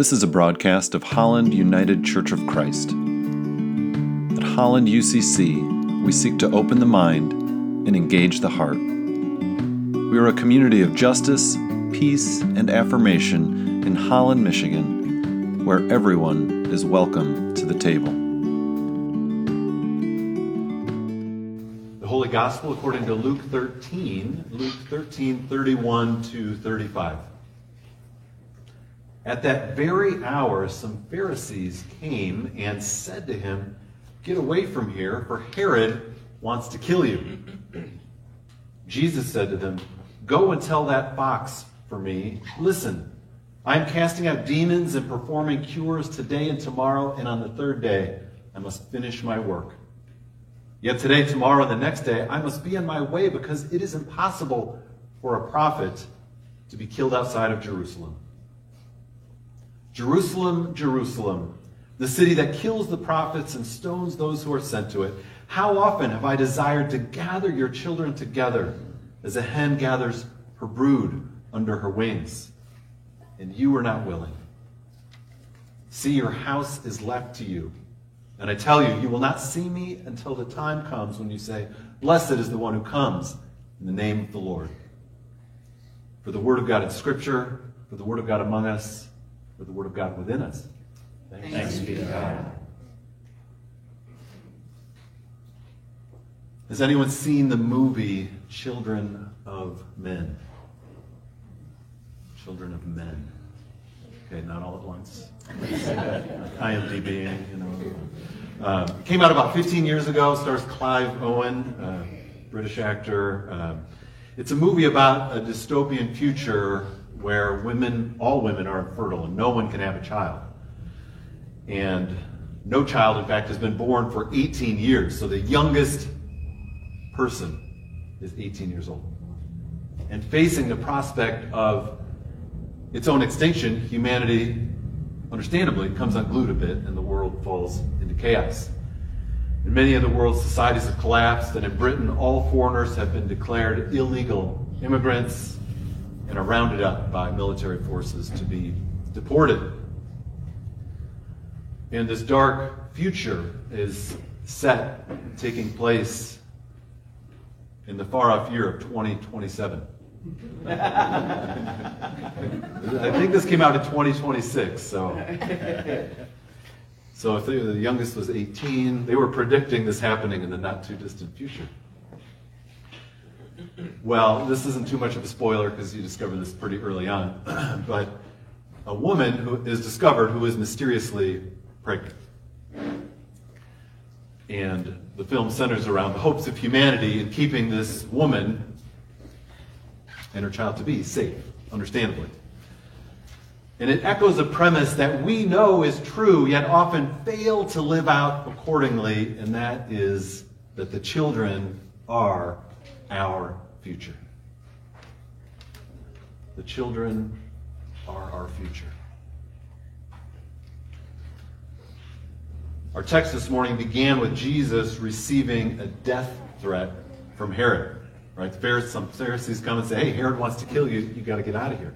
This is a broadcast of Holland United Church of Christ. At Holland UCC, we seek to open the mind and engage the heart. We are a community of justice, peace, and affirmation in Holland, Michigan, where everyone is welcome to the table. The Holy Gospel according to Luke 13, Luke 13, 31 to 35. At that very hour, some Pharisees came and said to him, Get away from here, for Herod wants to kill you. Jesus said to them, Go and tell that fox for me, Listen, I am casting out demons and performing cures today and tomorrow, and on the third day I must finish my work. Yet today, tomorrow, and the next day, I must be on my way because it is impossible for a prophet to be killed outside of Jerusalem. Jerusalem, Jerusalem, the city that kills the prophets and stones those who are sent to it. How often have I desired to gather your children together as a hen gathers her brood under her wings, and you were not willing. See, your house is left to you. And I tell you, you will not see me until the time comes when you say, Blessed is the one who comes in the name of the Lord. For the word of God in Scripture, for the word of God among us, for the word of God within us. Thanks, Thanks be to God. Has anyone seen the movie Children of Men? Children of Men. Okay, not all at once. IMDb, you know. Uh, came out about 15 years ago. Stars Clive Owen, uh, British actor. Uh, it's a movie about a dystopian future where women, all women, are infertile and no one can have a child. And no child, in fact, has been born for 18 years. So the youngest person is 18 years old. And facing the prospect of its own extinction, humanity, understandably, comes unglued a bit and the world falls into chaos. In many of the world's societies have collapsed, and in Britain, all foreigners have been declared illegal immigrants and are rounded up by military forces to be deported. And this dark future is set, taking place in the far off year of 2027. I think this came out in 2026, so. So if the youngest was 18, they were predicting this happening in the not too distant future. Well, this isn't too much of a spoiler because you discover this pretty early on. but a woman who is discovered who is mysteriously pregnant. And the film centers around the hopes of humanity in keeping this woman and her child to be safe, understandably. And it echoes a premise that we know is true, yet often fail to live out accordingly, and that is that the children are our future. The children are our future. Our text this morning began with Jesus receiving a death threat from Herod. Right? Some Pharisees come and say, hey, Herod wants to kill you. You've got to get out of here.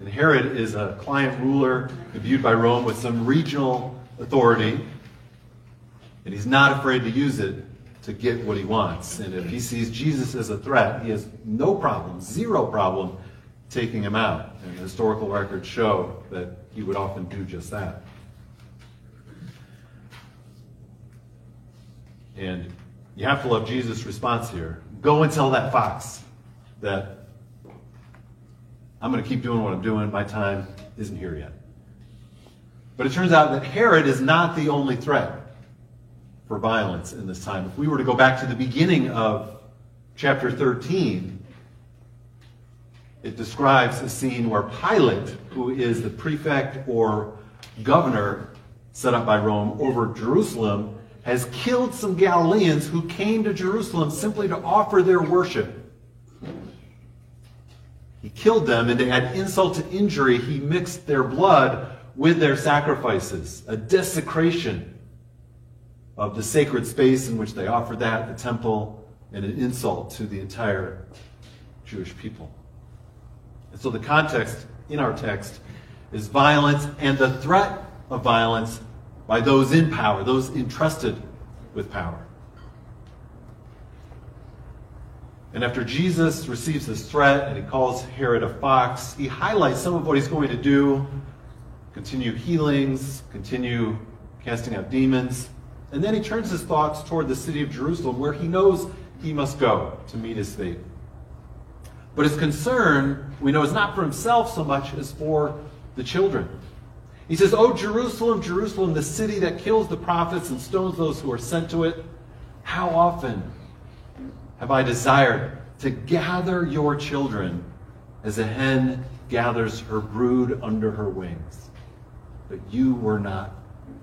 And Herod is a client ruler viewed by Rome with some regional authority. And he's not afraid to use it to get what he wants. And if he sees Jesus as a threat, he has no problem, zero problem, taking him out. And historical records show that he would often do just that. And you have to love Jesus' response here. Go and tell that fox that I'm going to keep doing what I'm doing. My time isn't here yet. But it turns out that Herod is not the only threat for violence in this time. If we were to go back to the beginning of chapter 13, it describes a scene where Pilate, who is the prefect or governor set up by Rome over Jerusalem, has killed some Galileans who came to Jerusalem simply to offer their worship. He killed them, and to add insult to injury, he mixed their blood with their sacrifices, a desecration of the sacred space in which they offered that, the temple, and an insult to the entire Jewish people. And so the context in our text is violence and the threat of violence by those in power, those entrusted with power. And after Jesus receives this threat and he calls Herod a fox, he highlights some of what he's going to do continue healings, continue casting out demons. And then he turns his thoughts toward the city of Jerusalem, where he knows he must go to meet his fate. But his concern, we know, is not for himself so much as for the children. He says, Oh, Jerusalem, Jerusalem, the city that kills the prophets and stones those who are sent to it, how often have I desired to gather your children as a hen gathers her brood under her wings. But you were not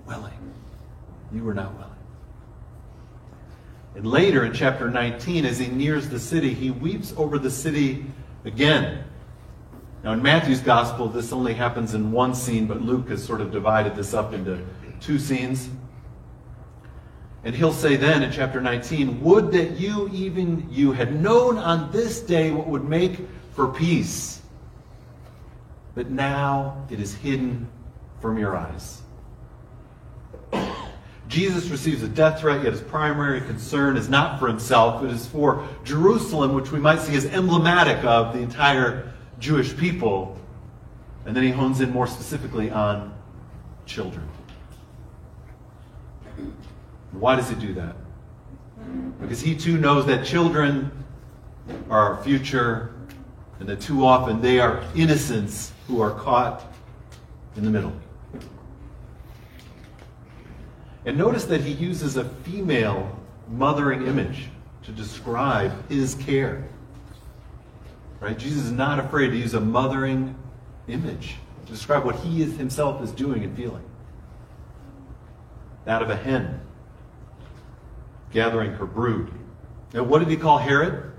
willing. You were not willing. And later in chapter 19, as he nears the city, he weeps over the city again. Now, in Matthew's gospel, this only happens in one scene, but Luke has sort of divided this up into two scenes. And he'll say then in chapter 19, Would that you, even you, had known on this day what would make for peace. But now it is hidden from your eyes. Jesus receives a death threat, yet his primary concern is not for himself, it is for Jerusalem, which we might see as emblematic of the entire Jewish people. And then he hones in more specifically on children. Why does he do that? Because he too knows that children are our future, and that too often they are innocents who are caught in the middle. And notice that he uses a female mothering image to describe his care. Right? Jesus is not afraid to use a mothering image to describe what he is, himself is doing and feeling. That of a hen gathering her brood. Now, what did he call Herod?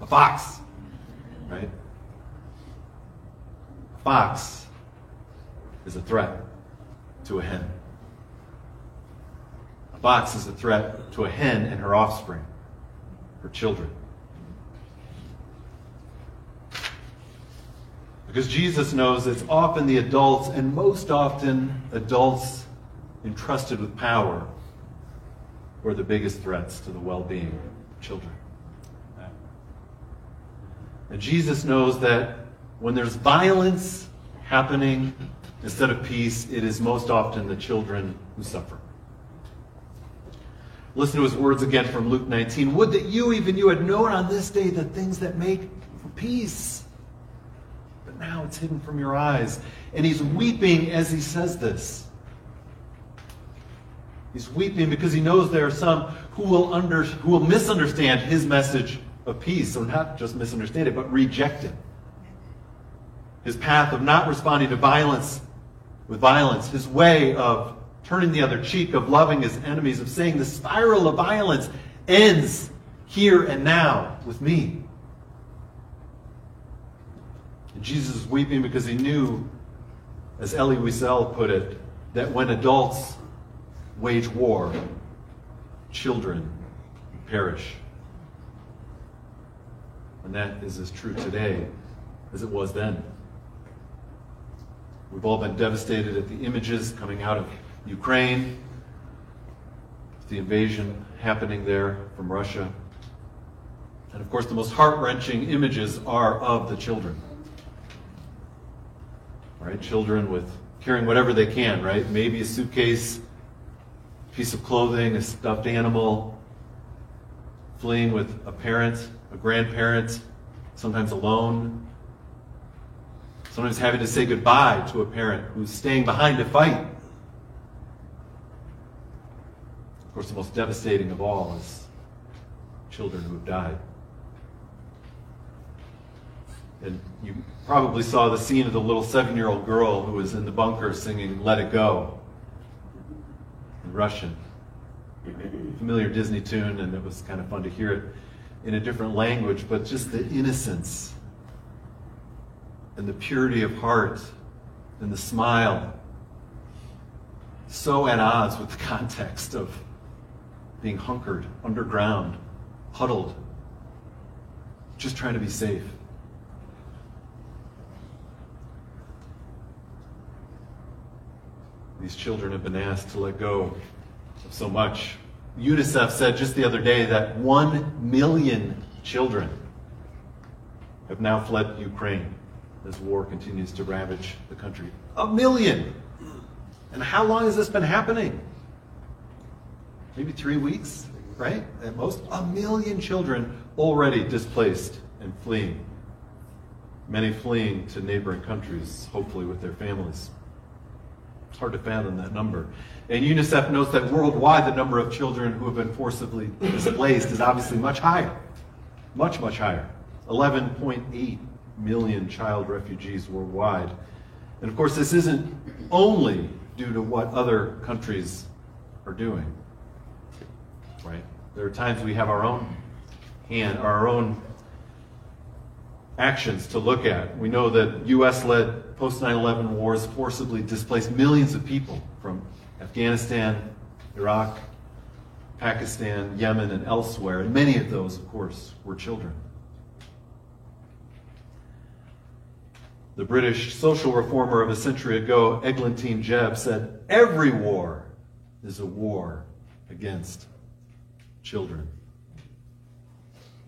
A fox. Right? A fox is a threat to a hen. A fox is a threat to a hen and her offspring, her children. Because Jesus knows it's often the adults, and most often adults entrusted with power, who are the biggest threats to the well being of children. And Jesus knows that when there's violence happening instead of peace, it is most often the children who suffer. Listen to his words again from Luke 19. Would that you, even you, had known on this day the things that make for peace but now it's hidden from your eyes. And he's weeping as he says this. He's weeping because he knows there are some who will, under, who will misunderstand his message of peace, or not just misunderstand it, but reject it. His path of not responding to violence with violence, his way of turning the other cheek, of loving his enemies, of saying the spiral of violence ends here and now with me. And Jesus is weeping because he knew, as Elie Wiesel put it, that when adults wage war, children perish. And that is as true today as it was then. We've all been devastated at the images coming out of Ukraine, the invasion happening there from Russia. And of course, the most heart wrenching images are of the children right? Children with carrying whatever they can, right? Maybe a suitcase, piece of clothing, a stuffed animal, fleeing with a parent, a grandparent, sometimes alone, sometimes having to say goodbye to a parent who's staying behind to fight. Of course, the most devastating of all is children who have died. And you probably saw the scene of the little seven year old girl who was in the bunker singing Let It Go in Russian. Familiar Disney tune, and it was kind of fun to hear it in a different language, but just the innocence and the purity of heart and the smile. So at odds with the context of being hunkered underground, huddled, just trying to be safe. these children have been asked to let go of so much. UNICEF said just the other day that one million children have now fled Ukraine as war continues to ravage the country. A million! And how long has this been happening? Maybe three weeks, right? At most. A million children already displaced and fleeing. Many fleeing to neighboring countries, hopefully with their families. It's hard to fathom that number. And UNICEF notes that worldwide, the number of children who have been forcibly displaced is obviously much higher. Much, much higher. 11.8 million child refugees worldwide. And of course, this isn't only due to what other countries are doing. Right? There are times we have our own hand, our own actions to look at. We know that US led post 9 11 wars forcibly displaced millions of people from Afghanistan, Iraq, Pakistan, Yemen, and elsewhere. And many of those, of course, were children. The British social reformer of a century ago, Eglantine Jebb, said, Every war is a war against children.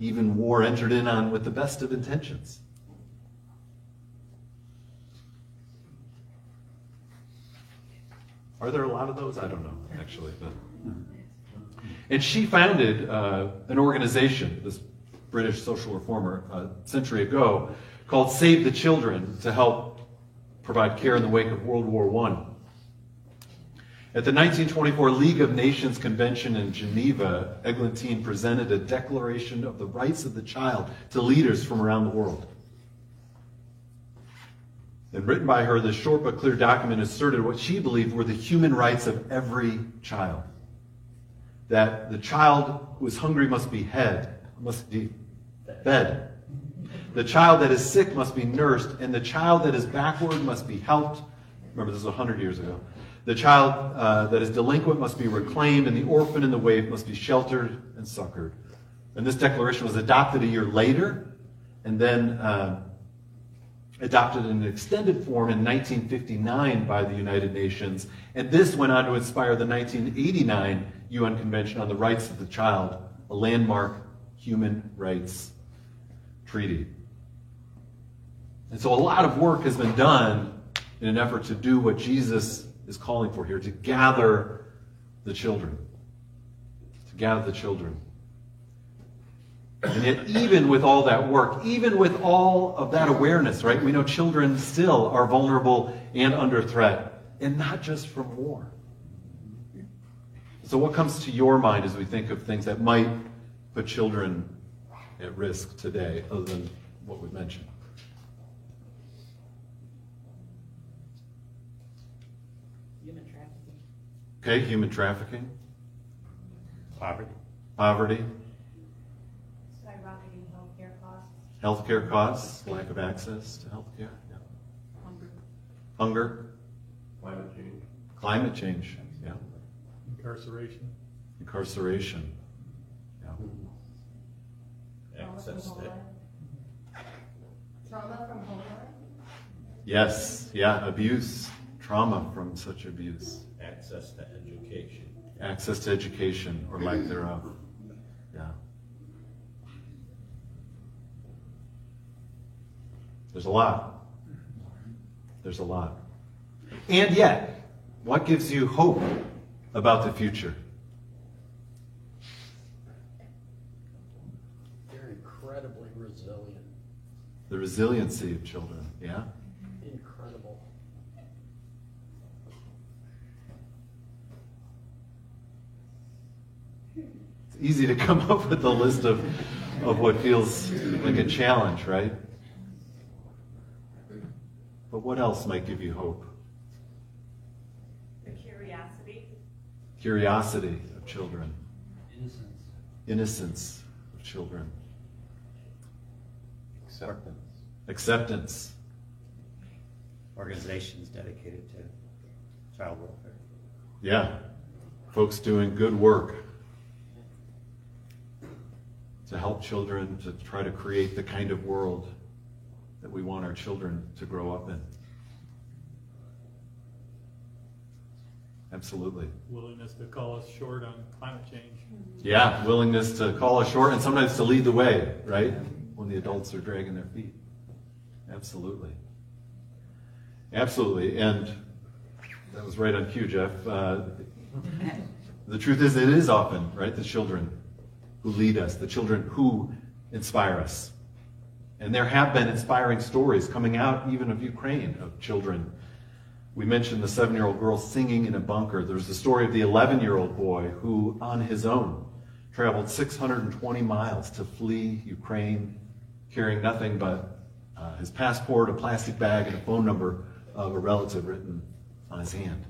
Even war entered in on with the best of intentions. Are there a lot of those? I don't know, actually. But. And she founded uh, an organization, this British social reformer, a century ago, called Save the Children to help provide care in the wake of World War I. At the 1924 League of Nations Convention in Geneva, Eglantine presented a declaration of the rights of the child to leaders from around the world. And written by her, this short but clear document asserted what she believed were the human rights of every child. That the child who is hungry must be head, must be fed. The child that is sick must be nursed, and the child that is backward must be helped. Remember, this was 100 years ago. The child uh, that is delinquent must be reclaimed, and the orphan and the waif must be sheltered and succored. And this declaration was adopted a year later, and then uh, adopted in an extended form in 1959 by the United Nations. And this went on to inspire the 1989 UN Convention on the Rights of the Child, a landmark human rights treaty. And so a lot of work has been done in an effort to do what Jesus is calling for here to gather the children. To gather the children. And yet, even with all that work, even with all of that awareness, right, we know children still are vulnerable and under threat, and not just from war. So, what comes to your mind as we think of things that might put children at risk today, other than what we've mentioned? Human trafficking. Okay, human trafficking, Poverty. poverty, skyrocketing healthcare costs, healthcare costs, lack of access to healthcare, yeah. hunger, hunger, Climate change. climate change, yeah. Incarceration. incarceration. Yeah. trauma from Access to. Trauma from homeland, Yes, yeah, abuse, trauma from such abuse, access to education. access to education or lack thereof. Yeah. There's a lot. There's a lot. And yet, what gives you hope about the future? They're incredibly resilient. The resiliency of children, yeah? It's easy to come up with a list of, of what feels like a challenge, right? But what else might give you hope? the curiosity, Curiosity of children, Innocence. innocence of children, Acceptance. acceptance. Organizations dedicated to child welfare. Yeah, folks doing good work to help children to try to create the kind of world that we want our children to grow up in. Absolutely. willingness to call us short on climate change. Yeah, willingness to call us short and sometimes to lead the way, right? When the adults are dragging their feet. Absolutely. Absolutely. And that was right on cue, Jeff. Uh, the truth is, it is often, right, the children who lead us, the children who inspire us. And there have been inspiring stories coming out even of Ukraine, of children. We mentioned the seven year old girl singing in a bunker. There's the story of the 11 year old boy who, on his own, traveled 620 miles to flee Ukraine, carrying nothing but uh, his passport, a plastic bag, and a phone number of a relative written on his hand.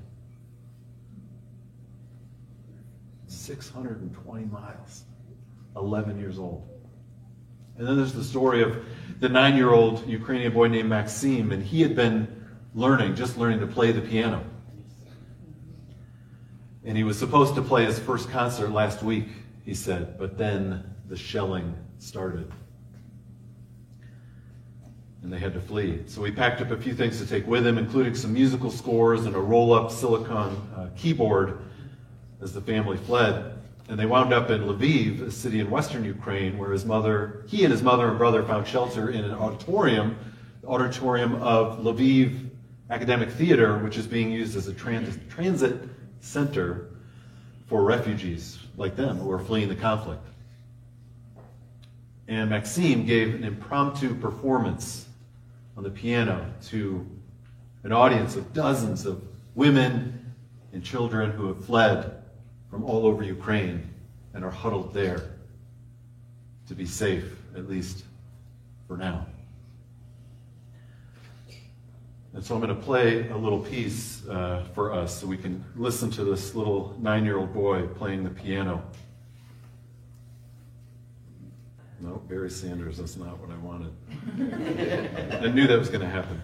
620 miles, 11 years old. And then there's the story of the nine year old Ukrainian boy named Maxim, and he had been learning, just learning to play the piano. And he was supposed to play his first concert last week, he said, but then the shelling started. And they had to flee. So he packed up a few things to take with him, including some musical scores and a roll up silicon uh, keyboard as the family fled. And they wound up in Lviv, a city in western Ukraine, where his mother, he and his mother and brother found shelter in an auditorium, the auditorium of Lviv Academic Theater, which is being used as a trans- transit center for refugees like them who are fleeing the conflict. And Maxime gave an impromptu performance on the piano to an audience of dozens of women and children who have fled from all over Ukraine and are huddled there to be safe, at least for now. And so I'm going to play a little piece uh, for us so we can listen to this little nine year old boy playing the piano. No, Barry Sanders, that's not what I wanted. I knew that was going to happen.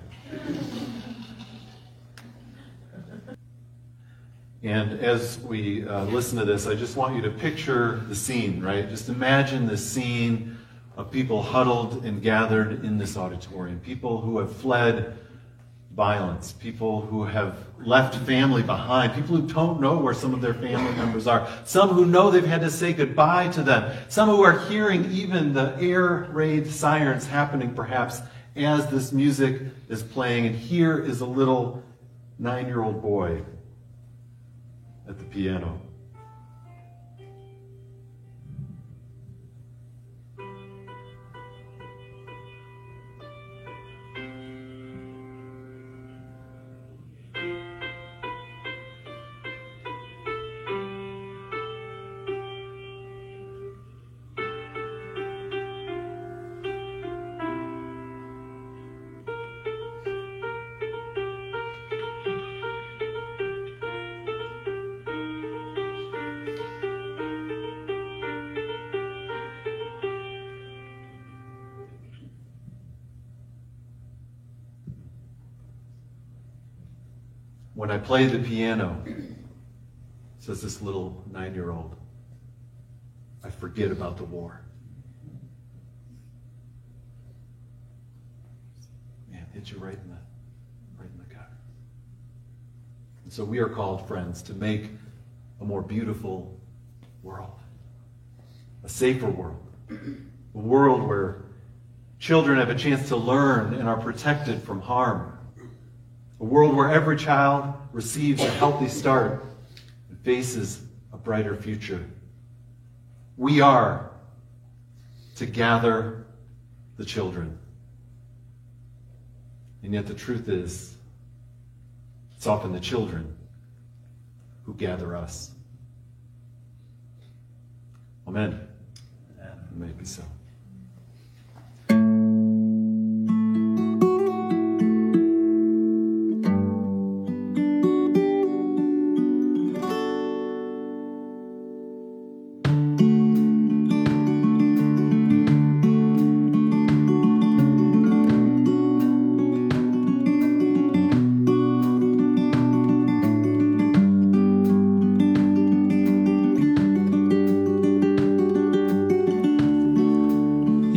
And as we uh, listen to this, I just want you to picture the scene, right? Just imagine the scene of people huddled and gathered in this auditorium, people who have fled violence, people who have left family behind, people who don't know where some of their family members are, some who know they've had to say goodbye to them, some who are hearing even the air raid sirens happening perhaps as this music is playing. And here is a little nine year old boy at the piano. I play the piano, says this little nine year old, I forget about the war. Man, hit you right in the right in the gut. And so we are called, friends, to make a more beautiful world, a safer world, a world where children have a chance to learn and are protected from harm. A world where every child receives a healthy start and faces a brighter future. We are to gather the children. And yet the truth is, it's often the children who gather us. Amen. Amen. It may be so.